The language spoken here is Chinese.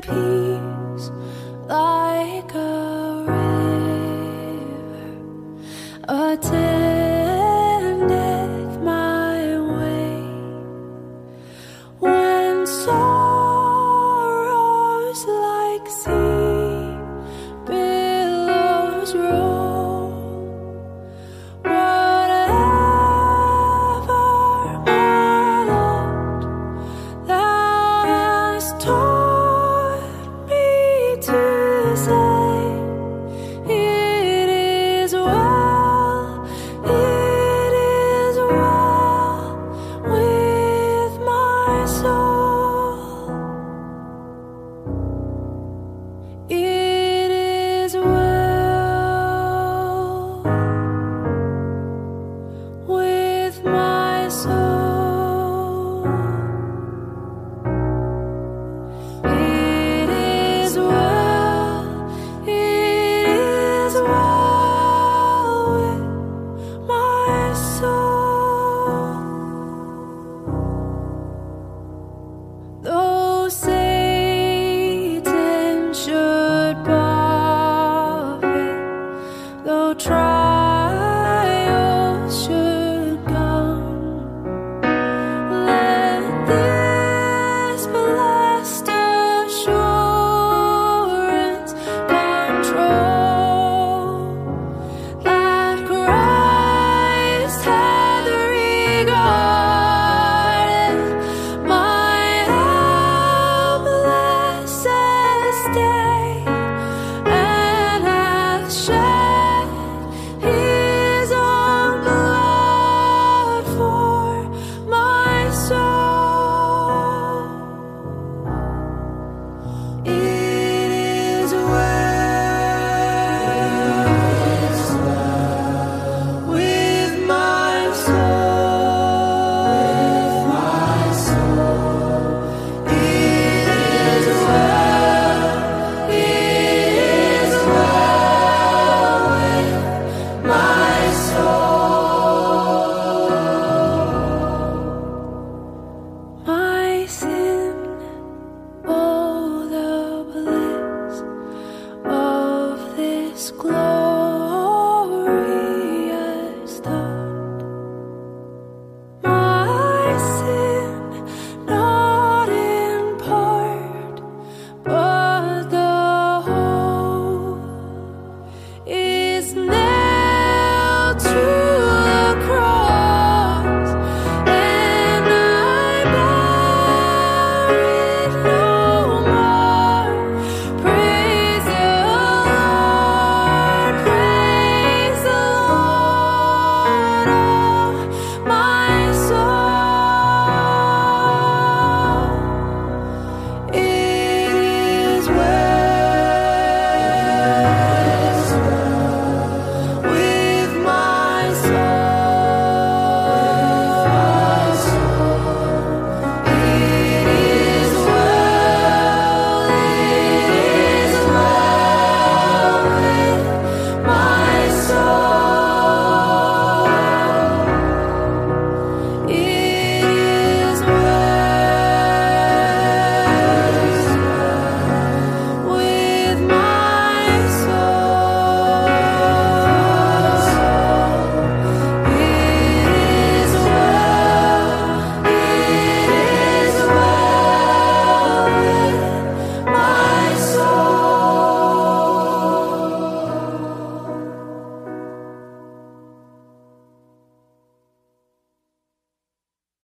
平。so